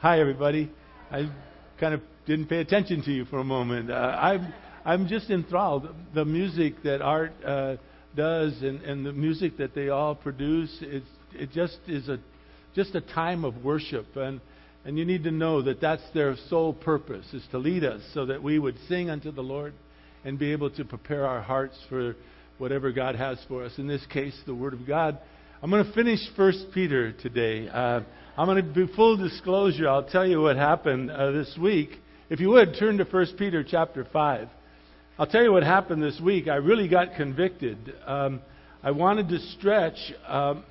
Hi, everybody. I kind of didn't pay attention to you for a moment. Uh, I'm, I'm just enthralled. The music that Art uh, does and, and the music that they all produce, it's, it just is a, just a time of worship. And, and you need to know that that's their sole purpose, is to lead us so that we would sing unto the Lord and be able to prepare our hearts for whatever God has for us. In this case, the Word of God. I'm going to finish First Peter today. Uh, I'm going to be full disclosure. I'll tell you what happened uh, this week. If you would turn to 1 Peter chapter 5. I'll tell you what happened this week. I really got convicted. Um, I wanted to stretch um,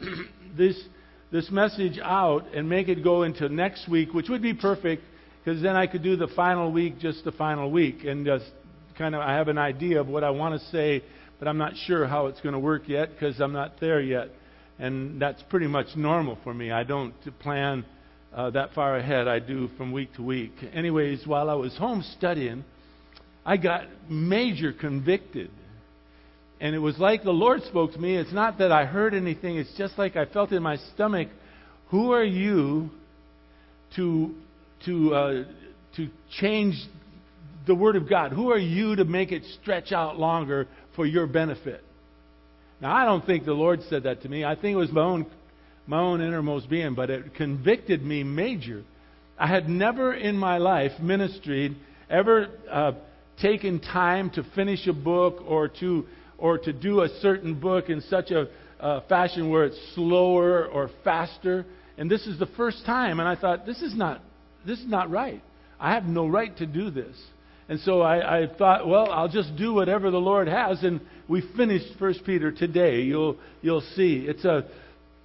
this this message out and make it go into next week, which would be perfect because then I could do the final week just the final week and just kind of I have an idea of what I want to say, but I'm not sure how it's going to work yet because I'm not there yet and that's pretty much normal for me. I don't plan uh, that far ahead. I do from week to week. Anyways, while I was home studying, I got major convicted. And it was like the Lord spoke to me. It's not that I heard anything, it's just like I felt in my stomach. Who are you to, to, uh, to change the Word of God? Who are you to make it stretch out longer for your benefit? Now, I don't think the Lord said that to me. I think it was my own, my own innermost being, but it convicted me major. I had never in my life ministered, ever uh, taken time to finish a book or to, or to do a certain book in such a uh, fashion where it's slower or faster. And this is the first time, and I thought, this is not, this is not right. I have no right to do this. And so I, I thought, well, I'll just do whatever the Lord has. And we finished First Peter today. You'll, you'll see. It's a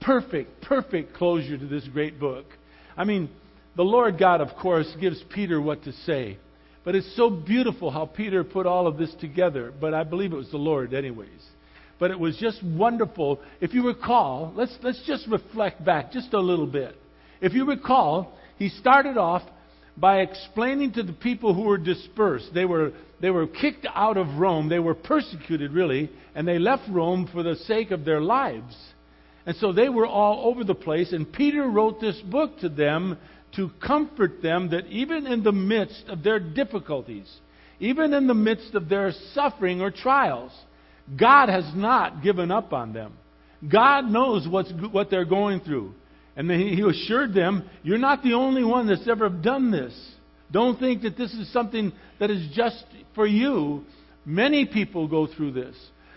perfect, perfect closure to this great book. I mean, the Lord God, of course, gives Peter what to say. But it's so beautiful how Peter put all of this together. But I believe it was the Lord, anyways. But it was just wonderful. If you recall, let's, let's just reflect back just a little bit. If you recall, he started off by explaining to the people who were dispersed. They were, they were kicked out of Rome. They were persecuted, really, and they left Rome for the sake of their lives. And so they were all over the place, and Peter wrote this book to them to comfort them that even in the midst of their difficulties, even in the midst of their suffering or trials, God has not given up on them. God knows what's, what they're going through. And then he assured them, You're not the only one that's ever done this. Don't think that this is something that is just for you. Many people go through this.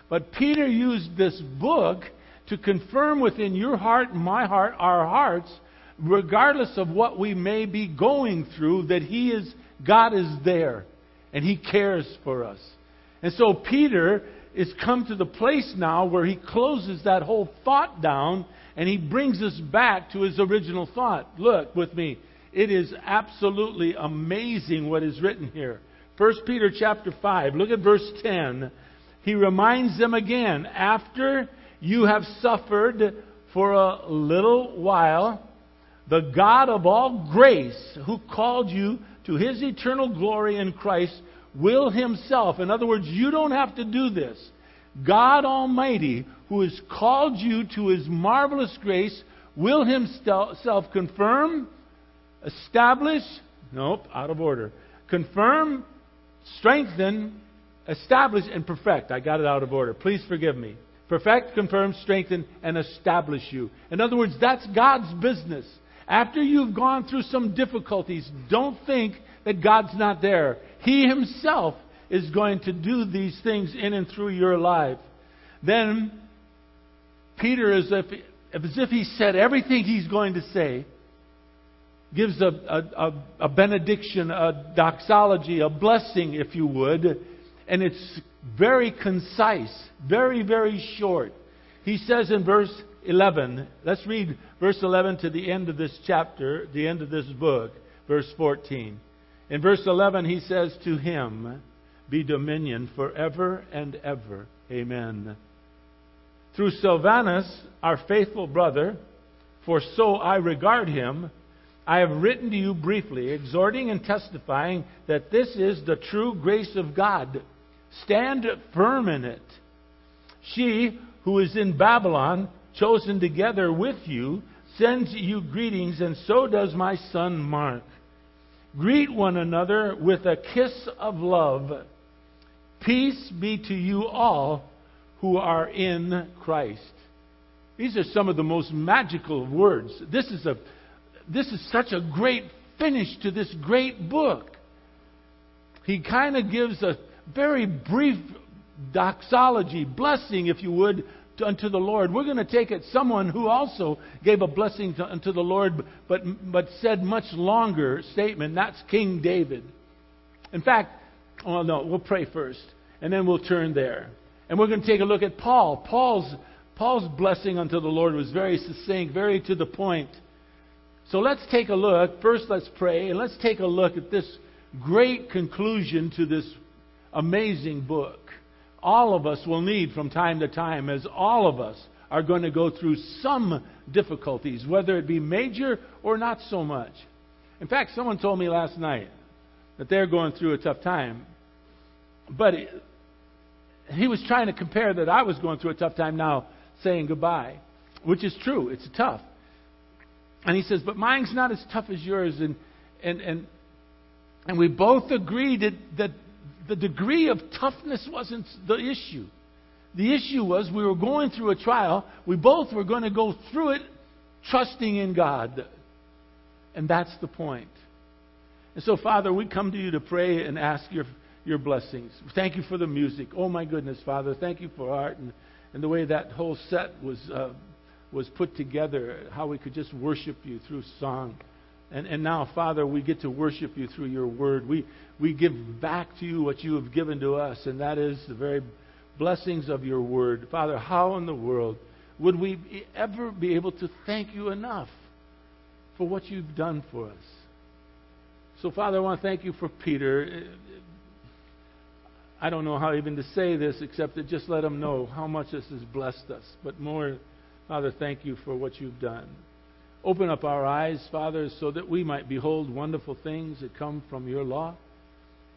But Peter used this book to confirm within your heart my heart, our hearts, regardless of what we may be going through, that He is, God is there and He cares for us. And so Peter is come to the place now where he closes that whole thought down and he brings us back to his original thought. Look with me. It is absolutely amazing what is written here. 1 Peter chapter 5, look at verse 10. He reminds them again, after you have suffered for a little while, the God of all grace, who called you to his eternal glory in Christ, will himself, in other words, you don't have to do this. God Almighty, who has called you to his marvelous grace, will himself confirm, establish, nope, out of order, confirm, strengthen, establish, and perfect. I got it out of order. Please forgive me. Perfect, confirm, strengthen, and establish you. In other words, that's God's business. After you've gone through some difficulties, don't think that God's not there. He Himself is going to do these things in and through your life. Then Peter, as if, as if he said everything he's going to say, gives a, a, a, benediction, a doxology, a blessing, if you would, and it's very concise, very, very short. He says in verse 11, let's read verse 11 to the end of this chapter, the end of this book, verse 14. In verse 11, he says to him, be dominion forever and ever. Amen. Through Silvanus, our faithful brother, for so I regard him, I have written to you briefly, exhorting and testifying that this is the true grace of God. Stand firm in it. She who is in Babylon, chosen together with you, sends you greetings, and so does my son Mark. Greet one another with a kiss of love. Peace be to you all who are in Christ. These are some of the most magical words. This is, a, this is such a great finish to this great book. He kind of gives a very brief doxology, blessing, if you would, unto the Lord. We're going to take it someone who also gave a blessing to, unto the Lord, but, but said much longer statement. That's King David. In fact, well, no, we'll pray first, and then we'll turn there. And we're going to take a look at Paul. Paul's, Paul's blessing unto the Lord was very succinct, very to the point. So let's take a look. First, let's pray, and let's take a look at this great conclusion to this amazing book all of us will need from time to time, as all of us are going to go through some difficulties, whether it be major or not so much. In fact, someone told me last night that they're going through a tough time, but he was trying to compare that I was going through a tough time now saying goodbye, which is true. It's tough. And he says, but mine's not as tough as yours. And, and, and, and we both agreed that, that the degree of toughness wasn't the issue. The issue was we were going through a trial. We both were going to go through it trusting in God. And that's the point. And so, Father, we come to you to pray and ask your, your blessings. Thank you for the music. Oh, my goodness, Father. Thank you for art and, and the way that whole set was, uh, was put together, how we could just worship you through song. And, and now, Father, we get to worship you through your word. We, we give back to you what you have given to us, and that is the very blessings of your word. Father, how in the world would we ever be able to thank you enough for what you've done for us? So, Father, I want to thank you for Peter. I don't know how even to say this except to just let him know how much this has blessed us. But more, Father, thank you for what you've done. Open up our eyes, Father, so that we might behold wonderful things that come from your law.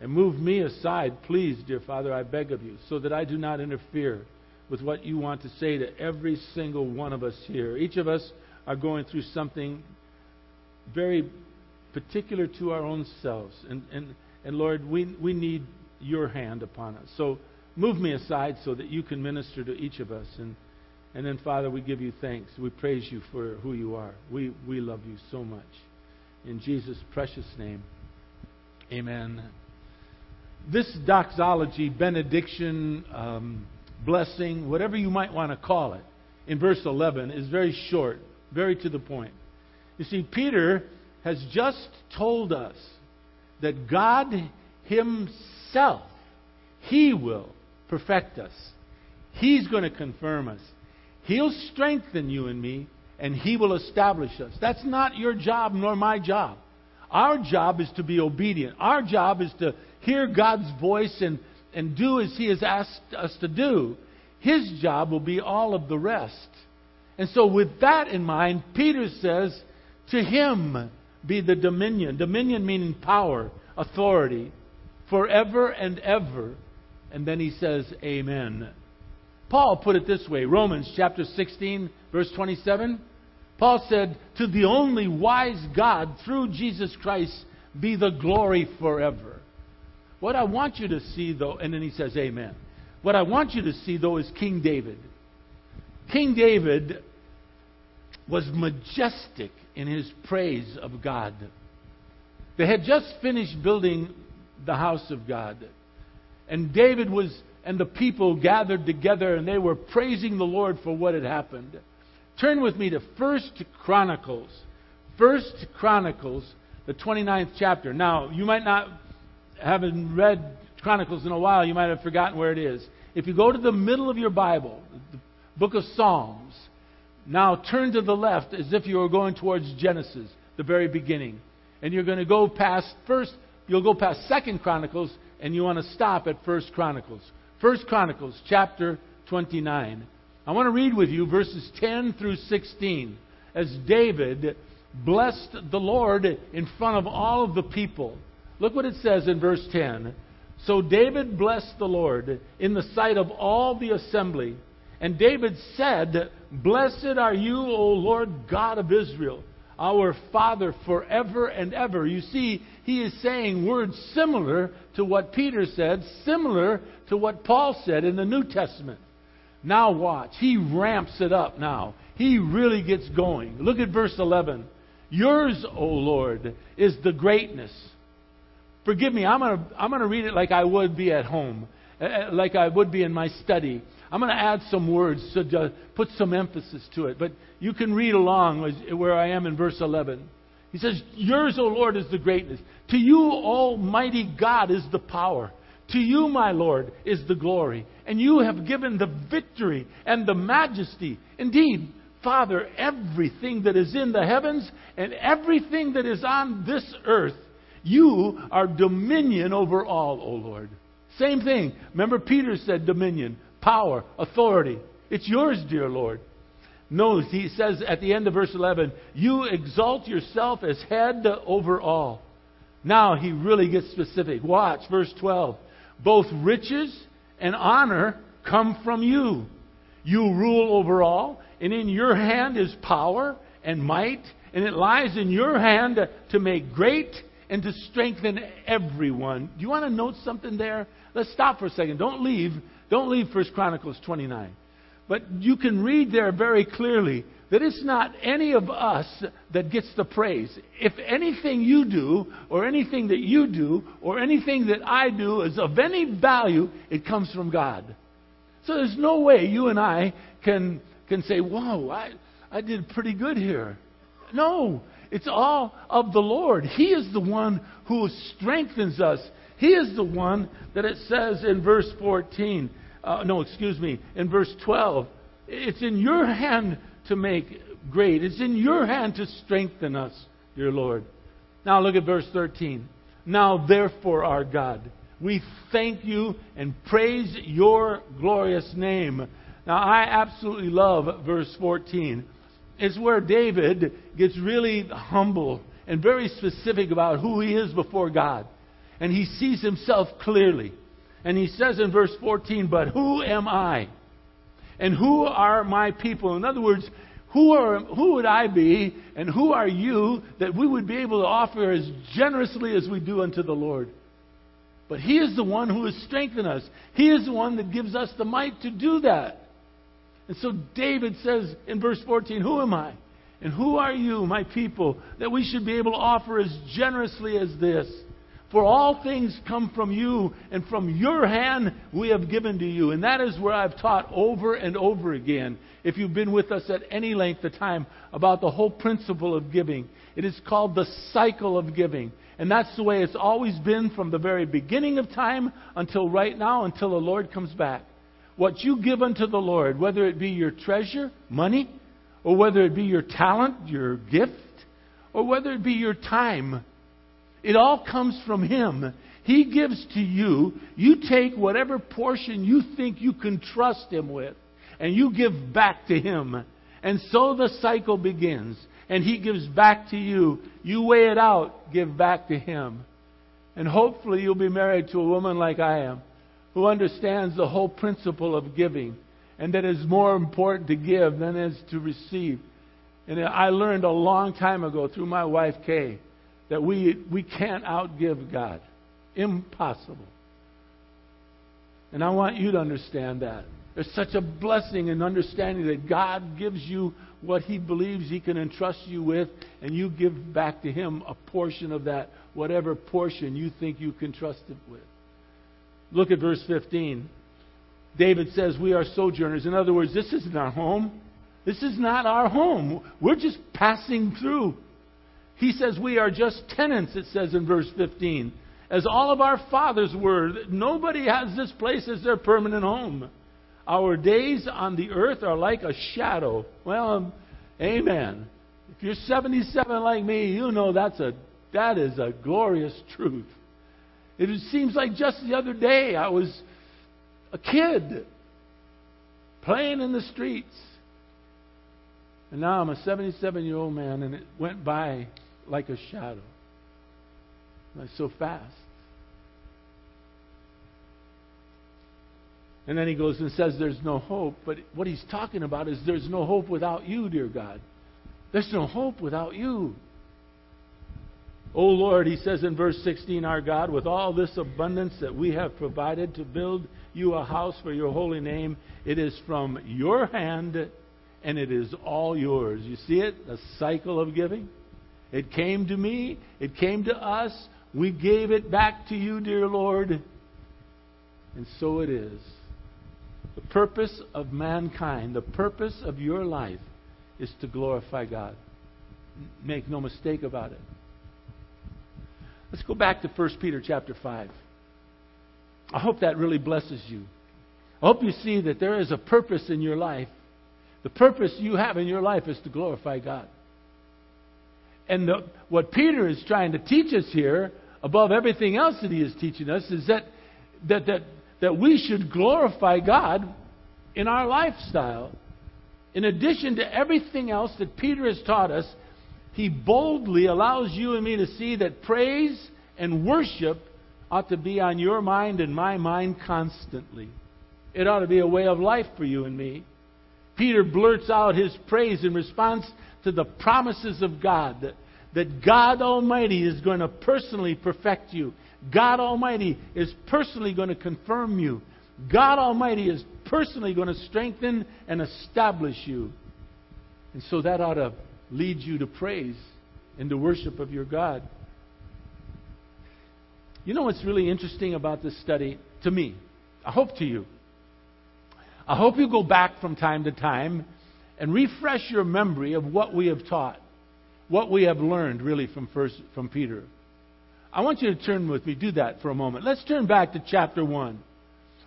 And move me aside, please, dear Father, I beg of you, so that I do not interfere with what you want to say to every single one of us here. Each of us are going through something very particular to our own selves. And, and, and Lord, we, we need your hand upon us. So move me aside so that you can minister to each of us. And and then, Father, we give you thanks. We praise you for who you are. We, we love you so much. In Jesus' precious name, amen. This doxology, benediction, um, blessing, whatever you might want to call it, in verse 11 is very short, very to the point. You see, Peter has just told us that God Himself, He will perfect us. He's going to confirm us. He'll strengthen you and me, and He will establish us. That's not your job nor my job. Our job is to be obedient. Our job is to hear God's voice and, and do as He has asked us to do. His job will be all of the rest. And so, with that in mind, Peter says, To Him be the dominion. Dominion meaning power, authority, forever and ever. And then he says, Amen. Paul put it this way Romans chapter 16, verse 27. Paul said, To the only wise God, through Jesus Christ, be the glory forever. What I want you to see, though, and then he says, Amen. What I want you to see, though, is King David. King David was majestic in his praise of God. They had just finished building the house of God. And David was and the people gathered together and they were praising the Lord for what had happened. Turn with me to First Chronicles. First Chronicles, the 29th chapter. Now, you might not haven't read Chronicles in a while, you might have forgotten where it is. If you go to the middle of your Bible, the book of Psalms, now turn to the left as if you were going towards Genesis, the very beginning. And you're going to go past first, you'll go past Second Chronicles, and you want to stop at First Chronicles. First Chronicles chapter 29. I want to read with you verses 10 through 16 as David blessed the Lord in front of all of the people. Look what it says in verse 10. So David blessed the Lord in the sight of all the assembly. And David said, Blessed are you, O Lord God of Israel, our Father forever and ever. You see, he is saying words similar to what Peter said, similar to what Paul said in the New Testament. Now watch. He ramps it up now. He really gets going. Look at verse 11. Yours, O Lord, is the greatness. Forgive me, I'm going to I'm going to read it like I would be at home, Uh, uh, like I would be in my study. I'm going to add some words to put some emphasis to it. But you can read along where I am in verse 11. He says, Yours, O Lord, is the greatness. To you, Almighty God, is the power. To you, my Lord, is the glory. And you have given the victory and the majesty. Indeed, Father, everything that is in the heavens and everything that is on this earth, you are dominion over all, O Lord. Same thing. Remember, Peter said dominion, power, authority. It's yours, dear Lord. Notice he says at the end of verse 11, You exalt yourself as head over all. Now he really gets specific. Watch, verse 12. Both riches and honor come from you. You rule over all, and in your hand is power and might, and it lies in your hand to make great and to strengthen everyone. Do you want to note something there? Let's stop for a second. Don't leave. Don't leave 1 Chronicles 29. But you can read there very clearly that it's not any of us that gets the praise. If anything you do, or anything that you do, or anything that I do is of any value, it comes from God. So there's no way you and I can, can say, Whoa, I, I did pretty good here. No, it's all of the Lord. He is the one who strengthens us. He is the one that it says in verse 14. Uh, no, excuse me, in verse 12. It's in your hand to make great. It's in your hand to strengthen us, dear Lord. Now look at verse 13. Now, therefore, our God, we thank you and praise your glorious name. Now, I absolutely love verse 14. It's where David gets really humble and very specific about who he is before God. And he sees himself clearly. And he says in verse 14, But who am I? And who are my people? In other words, who, are, who would I be and who are you that we would be able to offer as generously as we do unto the Lord? But He is the one who has strengthened us. He is the one that gives us the might to do that. And so David says in verse 14, Who am I? And who are you, my people, that we should be able to offer as generously as this? For all things come from you, and from your hand we have given to you. And that is where I've taught over and over again, if you've been with us at any length of time, about the whole principle of giving. It is called the cycle of giving. And that's the way it's always been from the very beginning of time until right now, until the Lord comes back. What you give unto the Lord, whether it be your treasure, money, or whether it be your talent, your gift, or whether it be your time, it all comes from Him. He gives to you. You take whatever portion you think you can trust Him with, and you give back to Him. And so the cycle begins. And He gives back to you. You weigh it out, give back to Him. And hopefully you'll be married to a woman like I am, who understands the whole principle of giving, and that it's more important to give than it is to receive. And I learned a long time ago through my wife, Kay that we, we can't outgive God. Impossible. And I want you to understand that. There's such a blessing in understanding that God gives you what He believes He can entrust you with, and you give back to Him a portion of that, whatever portion you think you can trust Him with. Look at verse 15. David says, We are sojourners. In other words, this isn't our home. This is not our home. We're just passing through. He says we are just tenants, it says in verse 15. As all of our fathers were, nobody has this place as their permanent home. Our days on the earth are like a shadow. Well, um, amen. If you're 77 like me, you know that's a, that is a glorious truth. It seems like just the other day I was a kid playing in the streets. And now I'm a 77 year old man, and it went by like a shadow. Like so fast. And then he goes and says there's no hope. But what he's talking about is there's no hope without you, dear God. There's no hope without you. O Lord, he says in verse 16, our God, with all this abundance that we have provided to build you a house for your holy name, it is from your hand and it is all yours. You see it? A cycle of giving. It came to me, it came to us. We gave it back to you, dear Lord. And so it is. The purpose of mankind, the purpose of your life is to glorify God. Make no mistake about it. Let's go back to 1 Peter chapter 5. I hope that really blesses you. I hope you see that there is a purpose in your life. The purpose you have in your life is to glorify God. And the, what Peter is trying to teach us here, above everything else that he is teaching us, is that, that, that, that we should glorify God in our lifestyle. In addition to everything else that Peter has taught us, he boldly allows you and me to see that praise and worship ought to be on your mind and my mind constantly. It ought to be a way of life for you and me. Peter blurts out his praise in response to the promises of God that, that God Almighty is going to personally perfect you. God Almighty is personally going to confirm you. God Almighty is personally going to strengthen and establish you. And so that ought to lead you to praise and to worship of your God. You know what's really interesting about this study to me? I hope to you. I hope you go back from time to time and refresh your memory of what we have taught, what we have learned really from first from Peter. I want you to turn with me, do that for a moment. Let's turn back to chapter 1.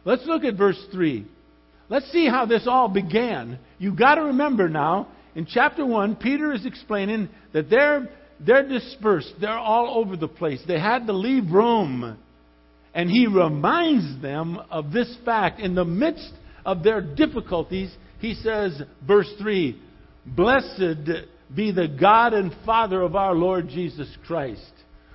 Let's look at verse 3. Let's see how this all began. You've got to remember now, in chapter 1, Peter is explaining that they're, they're dispersed. They're all over the place. They had to leave Rome. And he reminds them of this fact. In the midst of their difficulties, he says, verse 3 Blessed be the God and Father of our Lord Jesus Christ,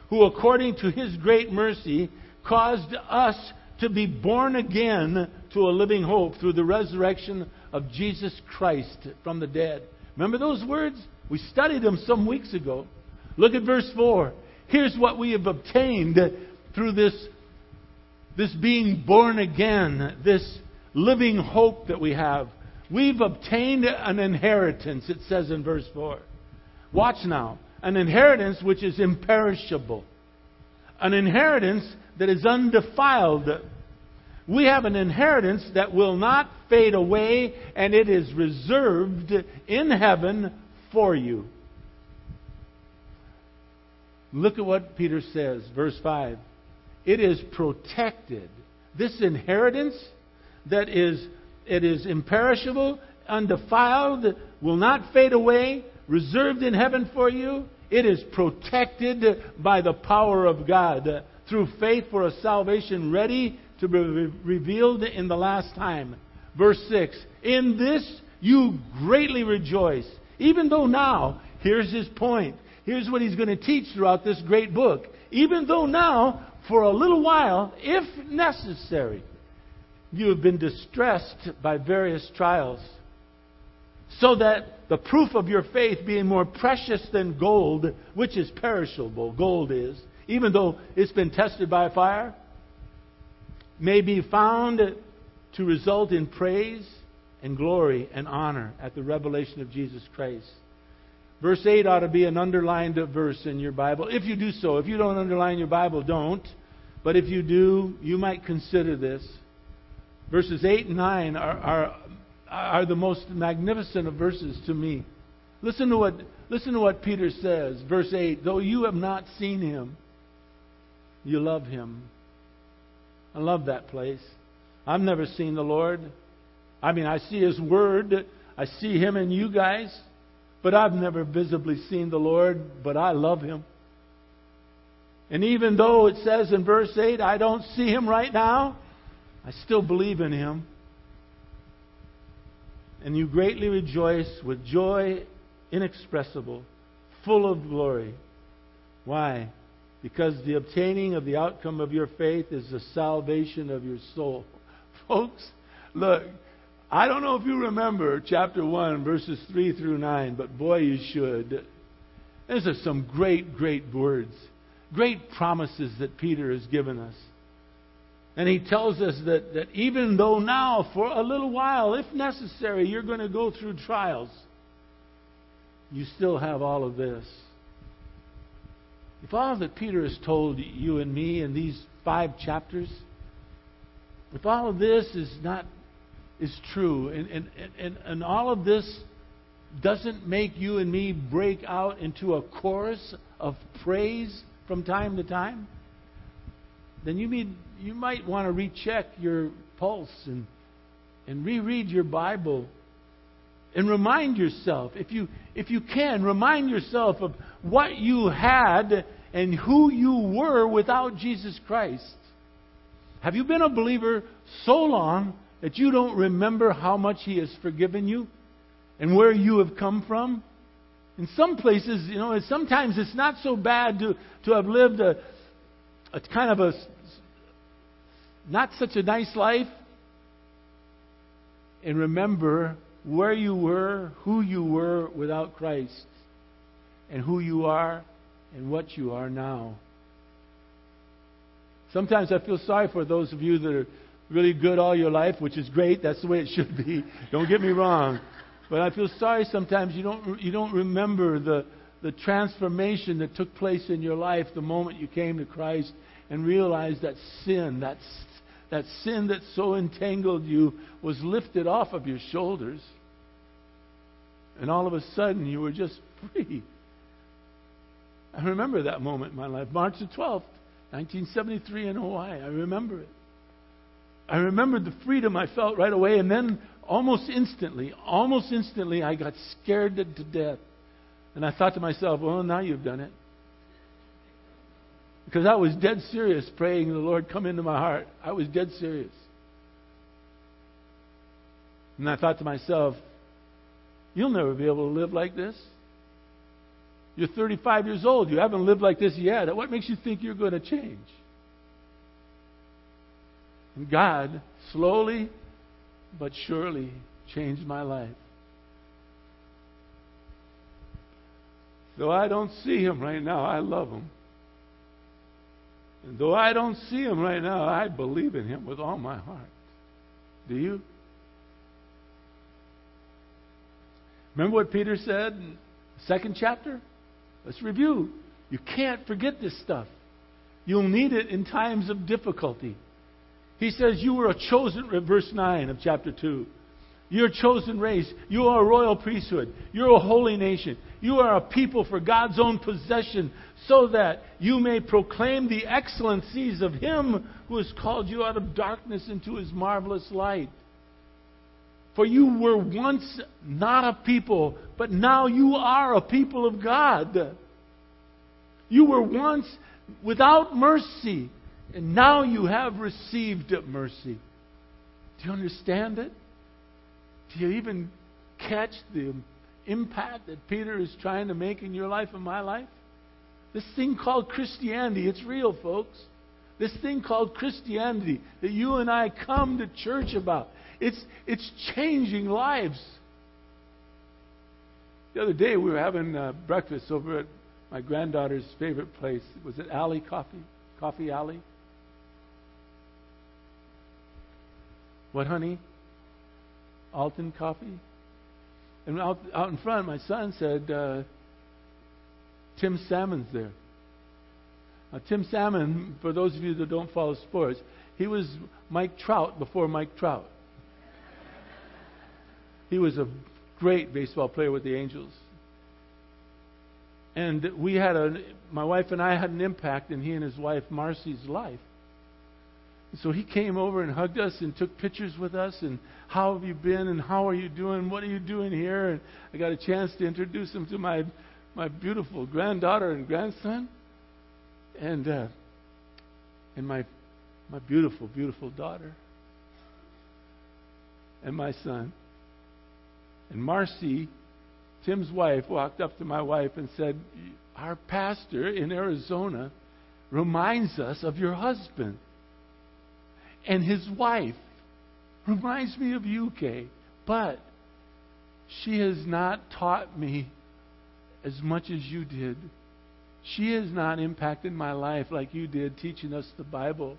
who according to his great mercy caused us to be born again to a living hope through the resurrection of Jesus Christ from the dead. Remember those words? We studied them some weeks ago. Look at verse 4. Here's what we have obtained through this, this being born again, this living hope that we have. We've obtained an inheritance, it says in verse 4. Watch now. An inheritance which is imperishable. An inheritance that is undefiled. We have an inheritance that will not fade away, and it is reserved in heaven for you. Look at what Peter says, verse 5. It is protected. This inheritance that is it is imperishable, undefiled, will not fade away, reserved in heaven for you. It is protected by the power of God through faith for a salvation ready to be revealed in the last time. Verse 6 In this you greatly rejoice, even though now, here's his point. Here's what he's going to teach throughout this great book. Even though now, for a little while, if necessary, you have been distressed by various trials, so that the proof of your faith, being more precious than gold, which is perishable, gold is, even though it's been tested by fire, may be found to result in praise and glory and honor at the revelation of Jesus Christ. Verse 8 ought to be an underlined verse in your Bible. If you do so, if you don't underline your Bible, don't. But if you do, you might consider this. Verses 8 and 9 are, are, are the most magnificent of verses to me. Listen to, what, listen to what Peter says. Verse 8 Though you have not seen him, you love him. I love that place. I've never seen the Lord. I mean, I see his word, I see him in you guys, but I've never visibly seen the Lord, but I love him. And even though it says in verse 8, I don't see him right now, I still believe in him. And you greatly rejoice with joy inexpressible, full of glory. Why? Because the obtaining of the outcome of your faith is the salvation of your soul. Folks, Look, I don't know if you remember chapter 1, verses 3 through 9, but boy, you should. These are some great, great words, great promises that Peter has given us. And he tells us that, that even though now, for a little while, if necessary, you're going to go through trials, you still have all of this. If all that Peter has told you and me in these five chapters, if all of this is not is true, and, and, and, and all of this doesn't make you and me break out into a chorus of praise from time to time, then you, mean, you might want to recheck your pulse and, and reread your Bible and remind yourself, if you, if you can, remind yourself of what you had and who you were without Jesus Christ. Have you been a believer so long that you don't remember how much He has forgiven you and where you have come from? In some places, you know, sometimes it's not so bad to, to have lived a, a kind of a not such a nice life and remember where you were, who you were without Christ, and who you are and what you are now. Sometimes I feel sorry for those of you that are really good all your life, which is great. That's the way it should be. Don't get me wrong. But I feel sorry sometimes you don't, you don't remember the, the transformation that took place in your life the moment you came to Christ and realized that sin, that, that sin that so entangled you, was lifted off of your shoulders. And all of a sudden you were just free. I remember that moment in my life. March the 12th, 1973 in Hawaii. I remember it. I remembered the freedom I felt right away, and then almost instantly, almost instantly, I got scared to death. And I thought to myself, well, now you've done it. Because I was dead serious praying the Lord come into my heart. I was dead serious. And I thought to myself, you'll never be able to live like this. You're 35 years old. You haven't lived like this yet. What makes you think you're going to change? And God slowly but surely changed my life. Though I don't see him right now, I love him. And though I don't see him right now, I believe in him with all my heart. Do you? Remember what Peter said in the second chapter? Let's review. You can't forget this stuff. You'll need it in times of difficulty. He says, You were a chosen, verse 9 of chapter 2. You're a chosen race. You are a royal priesthood. You're a holy nation. You are a people for God's own possession, so that you may proclaim the excellencies of Him who has called you out of darkness into His marvelous light. For you were once not a people, but now you are a people of God. You were once without mercy, and now you have received mercy. Do you understand it? Do you even catch the impact that Peter is trying to make in your life and my life? This thing called Christianity, it's real, folks. This thing called Christianity that you and I come to church about. It's, it's changing lives. The other day we were having uh, breakfast over at my granddaughter's favorite place. Was it Alley Coffee? Coffee Alley? What, honey? Alton Coffee? And out, out in front, my son said, uh, Tim Salmon's there. Now, Tim Salmon, for those of you that don't follow sports, he was Mike Trout before Mike Trout. He was a great baseball player with the Angels. And we had a, my wife and I had an impact in he and his wife Marcy's life. So he came over and hugged us and took pictures with us and how have you been and how are you doing? What are you doing here? And I got a chance to introduce him to my my beautiful granddaughter and grandson, and uh, and my my beautiful beautiful daughter, and my son. And Marcy, Tim's wife, walked up to my wife and said, Our pastor in Arizona reminds us of your husband and his wife. reminds me of you, Kay. But she has not taught me as much as you did. She has not impacted my life like you did, teaching us the Bible.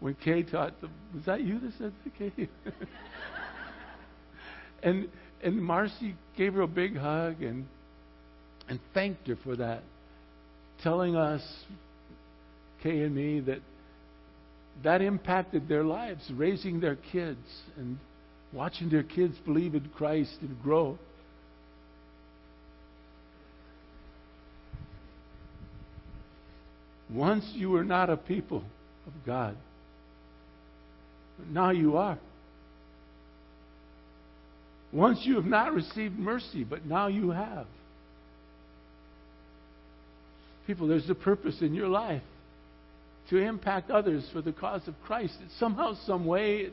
When Kay taught the, was that you that said the Kay? and and Marcy gave her a big hug and and thanked her for that, telling us, Kay and me, that that impacted their lives, raising their kids and watching their kids believe in Christ and grow. Once you were not a people of God, but now you are. Once you have not received mercy, but now you have. People, there's a purpose in your life to impact others for the cause of Christ. Somehow, some way,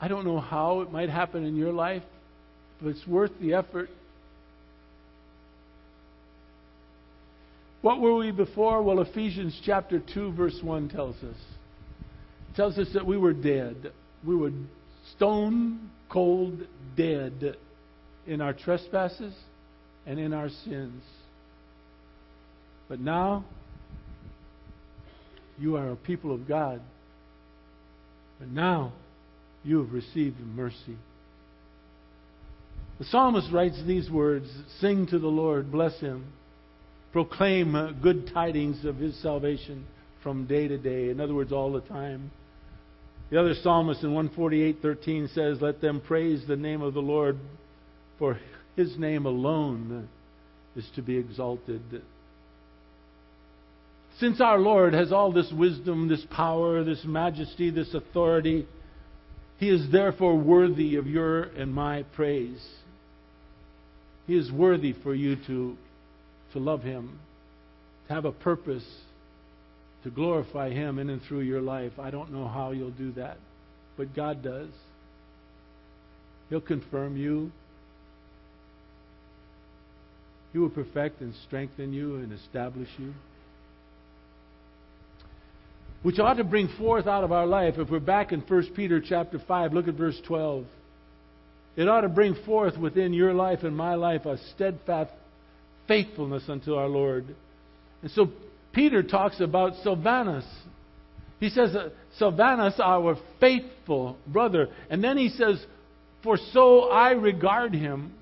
I don't know how it might happen in your life, but it's worth the effort. What were we before? Well, Ephesians chapter 2, verse 1 tells us. It tells us that we were dead. We were stone cold dead in our trespasses and in our sins. But now, you are a people of God. But now, you have received mercy. The psalmist writes these words Sing to the Lord, bless him, proclaim good tidings of his salvation from day to day. In other words, all the time. The other psalmist in 148:13 says, "Let them praise the name of the Lord, for his name alone is to be exalted." Since our Lord has all this wisdom, this power, this majesty, this authority, he is therefore worthy of your and my praise. He is worthy for you to, to love him, to have a purpose, to glorify him in and through your life. I don't know how you'll do that, but God does. He'll confirm you. He will perfect and strengthen you and establish you which ought to bring forth out of our life, if we're back in 1 Peter chapter 5, look at verse 12. It ought to bring forth within your life and my life a steadfast faithfulness unto our Lord. And so Peter talks about Silvanus. He says, uh, Silvanus, our faithful brother. And then he says, For so I regard him.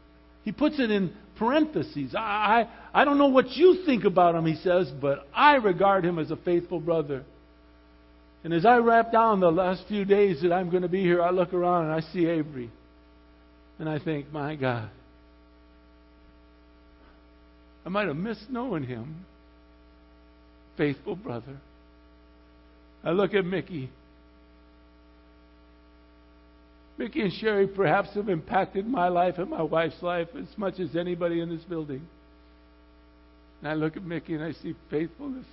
He puts it in parentheses. I, I, I don't know what you think about him, he says, but I regard him as a faithful brother. And as I wrap down the last few days that I'm going to be here, I look around and I see Avery. And I think, my God, I might have missed knowing him. Faithful brother. I look at Mickey. Mickey and Sherry perhaps have impacted my life and my wife's life as much as anybody in this building. And I look at Mickey and I see faithfulness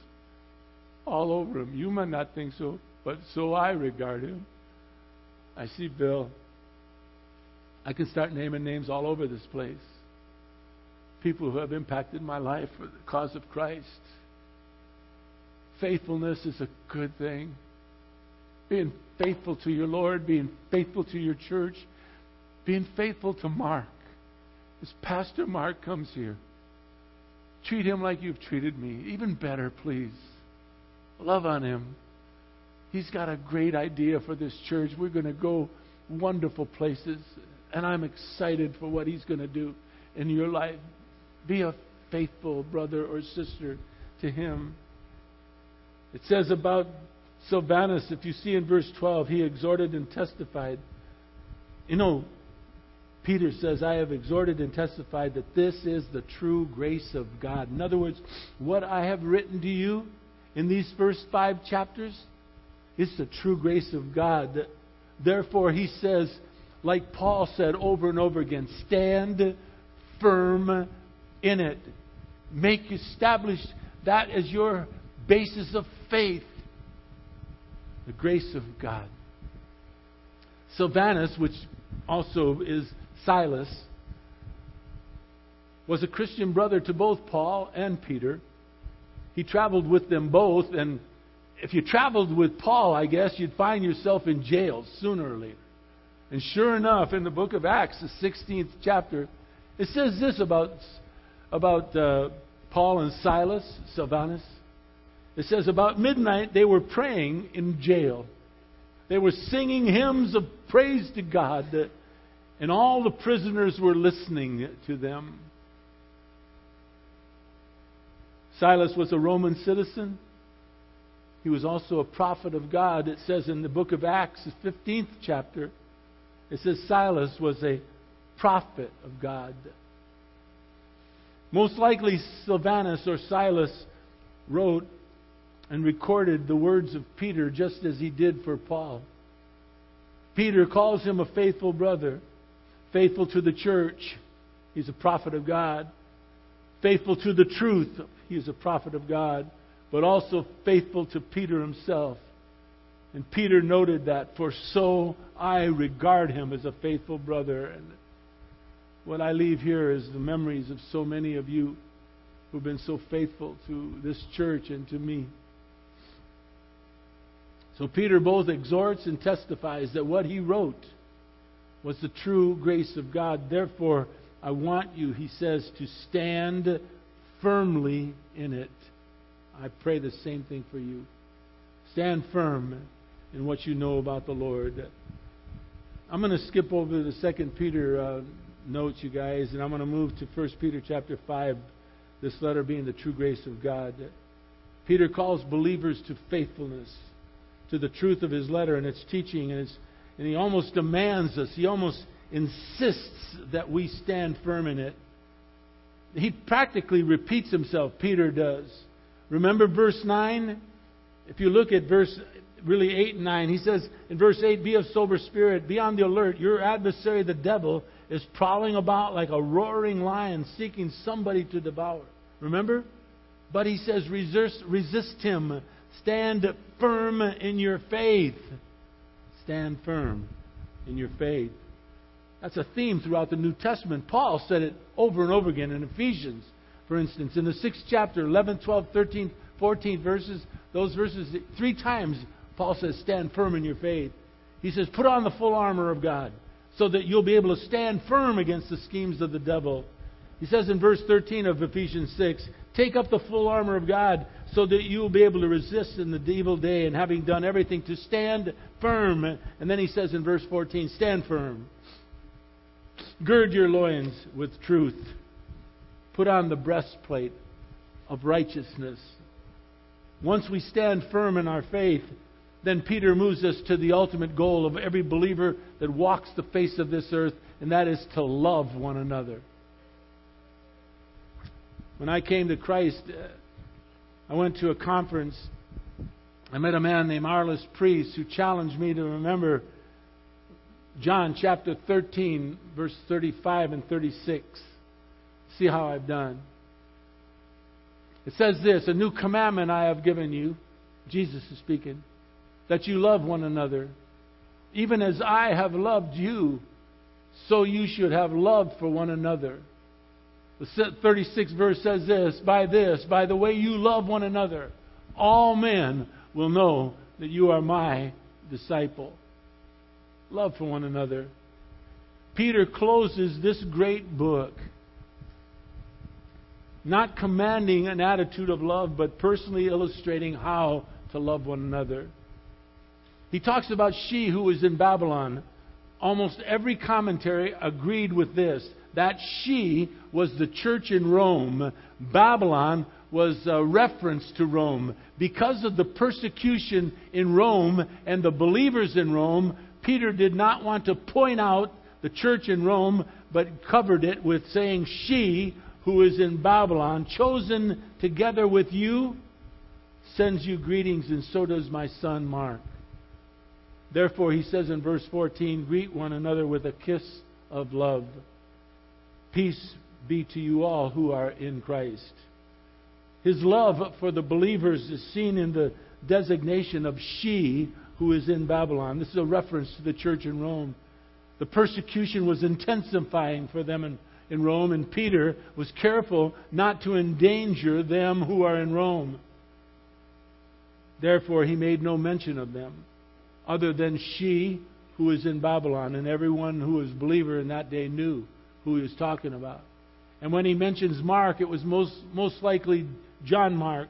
all over him. You might not think so, but so I regard him. I see Bill. I can start naming names all over this place. People who have impacted my life for the cause of Christ. Faithfulness is a good thing. Being faithful to your Lord, being faithful to your church, being faithful to Mark. As Pastor Mark comes here, treat him like you've treated me. Even better, please. Love on him. He's got a great idea for this church. We're going to go wonderful places, and I'm excited for what he's going to do in your life. Be a faithful brother or sister to him. It says about Silvanus, if you see in verse 12, he exhorted and testified. You know, Peter says, I have exhorted and testified that this is the true grace of God. In other words, what I have written to you in these first five chapters, it's the true grace of God. Therefore, he says, like Paul said over and over again, stand firm in it. Make establish that as your basis of faith. The grace of God. Silvanus, which also is Silas, was a Christian brother to both Paul and Peter. He traveled with them both, and if you traveled with Paul, I guess you'd find yourself in jail sooner or later. And sure enough, in the book of Acts, the 16th chapter, it says this about, about uh, Paul and Silas, Silvanus. It says, about midnight they were praying in jail. They were singing hymns of praise to God, and all the prisoners were listening to them. Silas was a Roman citizen. He was also a prophet of God. It says in the book of Acts, the 15th chapter, it says Silas was a prophet of God. Most likely, Silvanus or Silas wrote and recorded the words of Peter just as he did for Paul. Peter calls him a faithful brother, faithful to the church. He's a prophet of God. Faithful to the truth. He is a prophet of God. But also faithful to Peter himself. And Peter noted that, for so I regard him as a faithful brother. And what I leave here is the memories of so many of you who've been so faithful to this church and to me. So Peter both exhorts and testifies that what he wrote was the true grace of God. Therefore, I want you, he says, to stand firmly in it. I pray the same thing for you. Stand firm in what you know about the Lord. I'm going to skip over the Second Peter uh, notes, you guys, and I'm going to move to First Peter chapter five. This letter being the true grace of God. Peter calls believers to faithfulness, to the truth of his letter and its teaching, and, its, and he almost demands us. He almost insists that we stand firm in it. He practically repeats himself. Peter does. Remember verse nine. If you look at verse really 8 and 9. He says in verse 8, Be of sober spirit, be on the alert. Your adversary, the devil, is prowling about like a roaring lion, seeking somebody to devour. Remember? But he says, resist, resist him. Stand firm in your faith. Stand firm in your faith. That's a theme throughout the New Testament. Paul said it over and over again in Ephesians, for instance. In the sixth chapter, 11, 12, 13, 14 verses, those verses, three times Paul says, stand firm in your faith. He says, put on the full armor of God so that you'll be able to stand firm against the schemes of the devil. He says in verse 13 of Ephesians 6, take up the full armor of God so that you will be able to resist in the evil day and having done everything to stand firm. And then he says in verse 14, stand firm. Gird your loins with truth. Put on the breastplate of righteousness. Once we stand firm in our faith, then Peter moves us to the ultimate goal of every believer that walks the face of this earth, and that is to love one another. When I came to Christ, uh, I went to a conference. I met a man named Arliss Priest who challenged me to remember John chapter 13, verse 35 and 36. See how I've done. It says this A new commandment I have given you. Jesus is speaking that you love one another. Even as I have loved you, so you should have love for one another. The 36th verse says this By this, by the way you love one another, all men will know that you are my disciple. Love for one another. Peter closes this great book not commanding an attitude of love, but personally illustrating how to love one another. He talks about she who was in Babylon. Almost every commentary agreed with this that she was the church in Rome. Babylon was a reference to Rome. Because of the persecution in Rome and the believers in Rome, Peter did not want to point out the church in Rome, but covered it with saying, She who is in Babylon, chosen together with you, sends you greetings, and so does my son Mark. Therefore, he says in verse 14, greet one another with a kiss of love. Peace be to you all who are in Christ. His love for the believers is seen in the designation of she who is in Babylon. This is a reference to the church in Rome. The persecution was intensifying for them in, in Rome, and Peter was careful not to endanger them who are in Rome. Therefore, he made no mention of them, other than she who is in Babylon, and everyone who was believer in that day knew who he was talking about. And when he mentions Mark, it was most, most likely John Mark.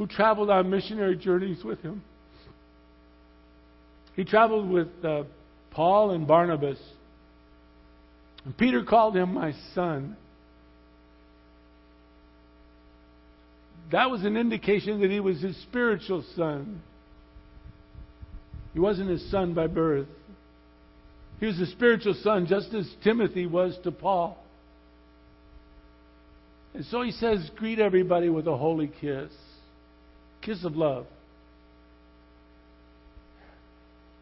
Who traveled on missionary journeys with him. He traveled with uh, Paul and Barnabas. And Peter called him my son. That was an indication that he was his spiritual son. He wasn't his son by birth. He was a spiritual son, just as Timothy was to Paul. And so he says, greet everybody with a holy kiss. Kiss of love.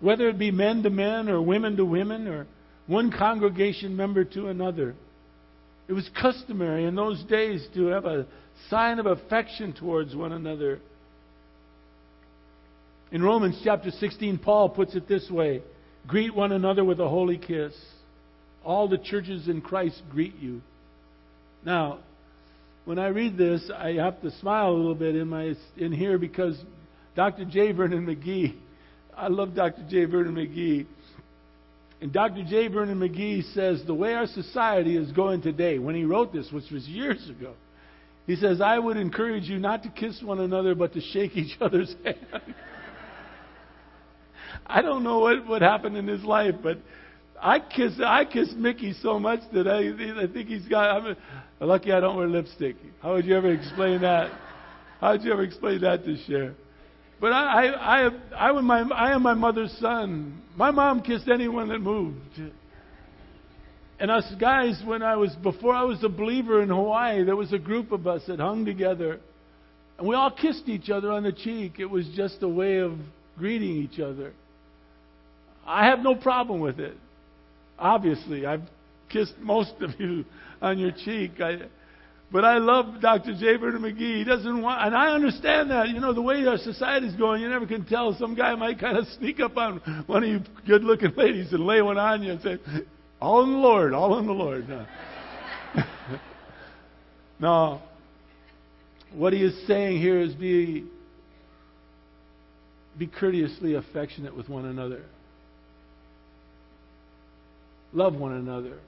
Whether it be men to men or women to women or one congregation member to another. It was customary in those days to have a sign of affection towards one another. In Romans chapter 16, Paul puts it this way Greet one another with a holy kiss. All the churches in Christ greet you. Now, when I read this, I have to smile a little bit in my in here because Dr. J. Vernon McGee, I love Dr. J. Vernon McGee. And Dr. J. Vernon McGee says the way our society is going today, when he wrote this, which was years ago, he says, I would encourage you not to kiss one another, but to shake each other's hand. I don't know what, what happened in his life, but I kiss I kiss Mickey so much that I I think he's got. I'm lucky I don't wear lipstick. How would you ever explain that? How would you ever explain that to Cher? But I I I, I, am my, I am my mother's son. My mom kissed anyone that moved. And us guys, when I was before I was a believer in Hawaii, there was a group of us that hung together, and we all kissed each other on the cheek. It was just a way of greeting each other. I have no problem with it. Obviously, I've kissed most of you on your cheek. I, but I love Dr. J. Vernon McGee. He doesn't want, and I understand that. You know, the way our society's going, you never can tell. Some guy might kind of sneak up on one of you good looking ladies and lay one on you and say, All in the Lord, all in the Lord. No. no. What he is saying here is be, be courteously affectionate with one another. Love one another.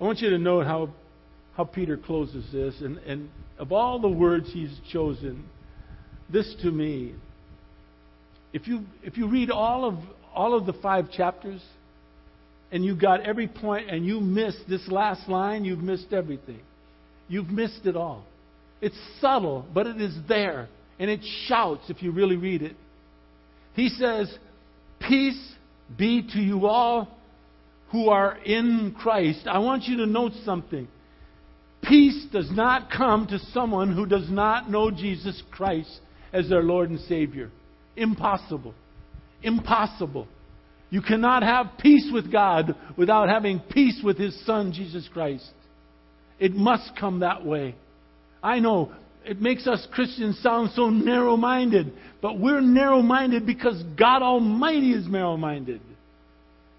I want you to note how, how Peter closes this. And, and of all the words he's chosen, this to me, if you, if you read all of, all of the five chapters and you got every point and you missed this last line, you've missed everything. You've missed it all. It's subtle, but it is there. And it shouts if you really read it. He says, Peace be to you all who are in Christ. I want you to note something. Peace does not come to someone who does not know Jesus Christ as their Lord and Savior. Impossible. Impossible. You cannot have peace with God without having peace with His Son, Jesus Christ. It must come that way. I know it makes us Christians sound so narrow minded, but we're narrow minded because God Almighty is narrow minded.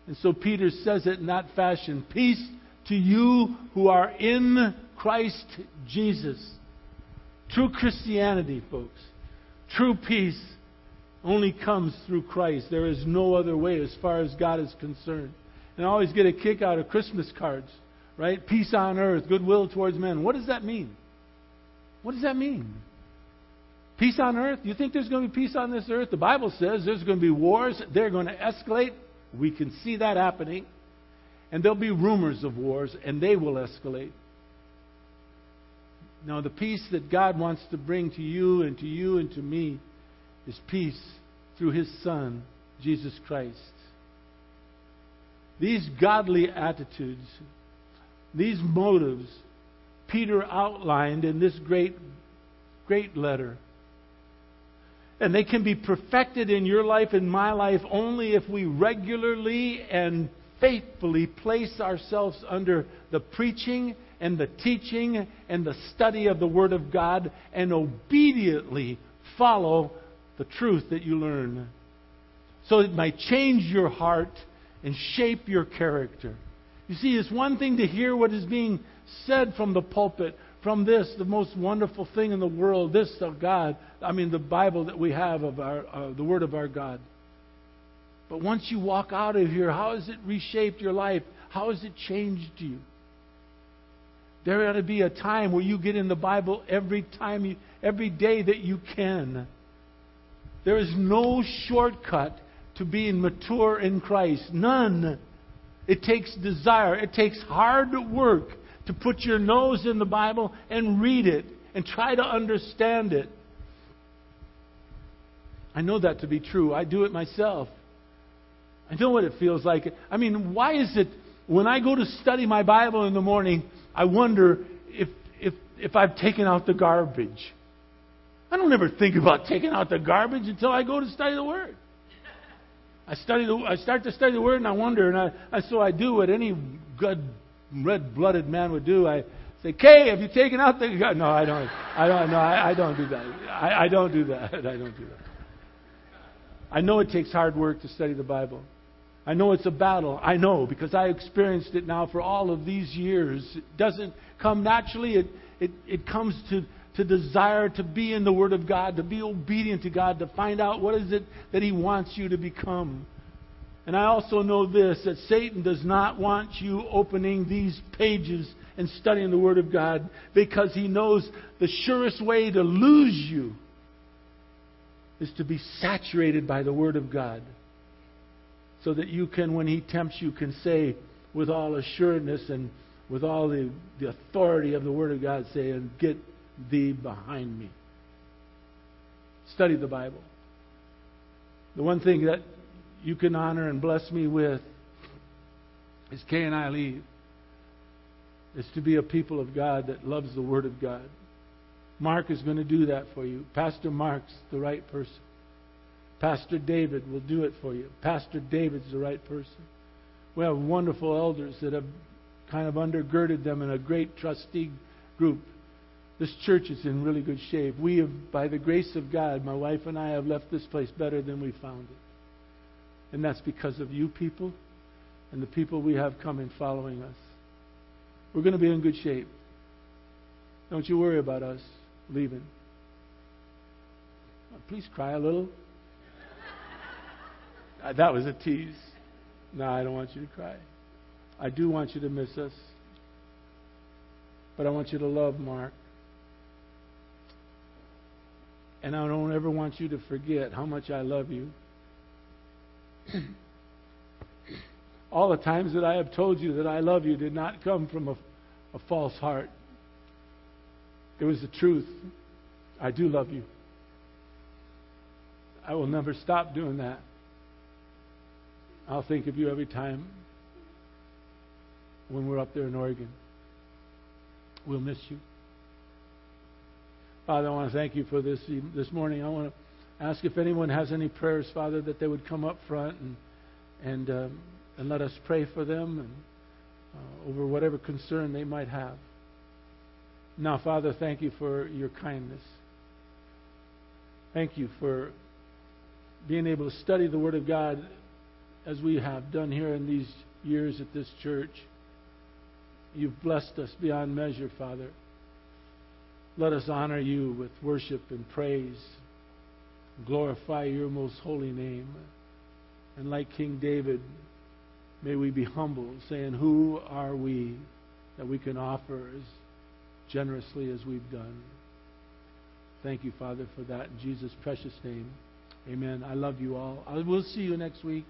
And so Peter says it in that fashion Peace to you who are in Christ Jesus. True Christianity, folks, true peace only comes through Christ. There is no other way as far as God is concerned. And I always get a kick out of Christmas cards, right? Peace on earth, goodwill towards men. What does that mean? What does that mean? Peace on earth? You think there's going to be peace on this earth? The Bible says there's going to be wars. They're going to escalate. We can see that happening. And there'll be rumors of wars, and they will escalate. Now, the peace that God wants to bring to you and to you and to me is peace through His Son, Jesus Christ. These godly attitudes, these motives, Peter outlined in this great, great letter. And they can be perfected in your life and my life only if we regularly and faithfully place ourselves under the preaching and the teaching and the study of the Word of God and obediently follow the truth that you learn. So it might change your heart and shape your character. You see, it's one thing to hear what is being said from the pulpit, from this, the most wonderful thing in the world, this of God. I mean, the Bible that we have of our, uh, the Word of our God. But once you walk out of here, how has it reshaped your life? How has it changed you? There ought to be a time where you get in the Bible every time you, every day that you can. There is no shortcut to being mature in Christ. None. It takes desire. It takes hard work to put your nose in the Bible and read it and try to understand it. I know that to be true. I do it myself. I know what it feels like. I mean, why is it when I go to study my Bible in the morning, I wonder if, if, if I've taken out the garbage? I don't ever think about taking out the garbage until I go to study the Word. I study the, I start to study the Word and I wonder, and I, I so I do what any good red-blooded man would do. I say, "Kay, have you taken out the?" gun? No, I don't. I don't. No, I, I don't do that. I, I don't do that. I don't do that. I know it takes hard work to study the Bible. I know it's a battle. I know because I experienced it now for all of these years. It doesn't come naturally. It it, it comes to to desire to be in the Word of God, to be obedient to God, to find out what is it that He wants you to become. And I also know this that Satan does not want you opening these pages and studying the Word of God because he knows the surest way to lose you is to be saturated by the Word of God. So that you can, when he tempts you, can say with all assuredness and with all the, the authority of the Word of God, say, and get thee behind me. Study the Bible. The one thing that you can honor and bless me with is Kay and I leave. Is to be a people of God that loves the Word of God. Mark is going to do that for you. Pastor Mark's the right person. Pastor David will do it for you. Pastor David's the right person. We have wonderful elders that have kind of undergirded them in a great trustee group this church is in really good shape. We have, by the grace of God, my wife and I have left this place better than we found it. And that's because of you people and the people we have coming following us. We're going to be in good shape. Don't you worry about us leaving. Please cry a little. Uh, that was a tease. No, I don't want you to cry. I do want you to miss us. But I want you to love Mark. And I don't ever want you to forget how much I love you. All the times that I have told you that I love you did not come from a, a false heart. It was the truth. I do love you. I will never stop doing that. I'll think of you every time when we're up there in Oregon. We'll miss you. Father, I want to thank you for this this morning. I want to ask if anyone has any prayers, Father, that they would come up front and and um, and let us pray for them and uh, over whatever concern they might have. Now, Father, thank you for your kindness. Thank you for being able to study the Word of God as we have done here in these years at this church. You've blessed us beyond measure, Father. Let us honor you with worship and praise. Glorify your most holy name. And like King David, may we be humble, saying, Who are we that we can offer as generously as we've done? Thank you, Father, for that. In Jesus' precious name. Amen. I love you all. I will see you next week.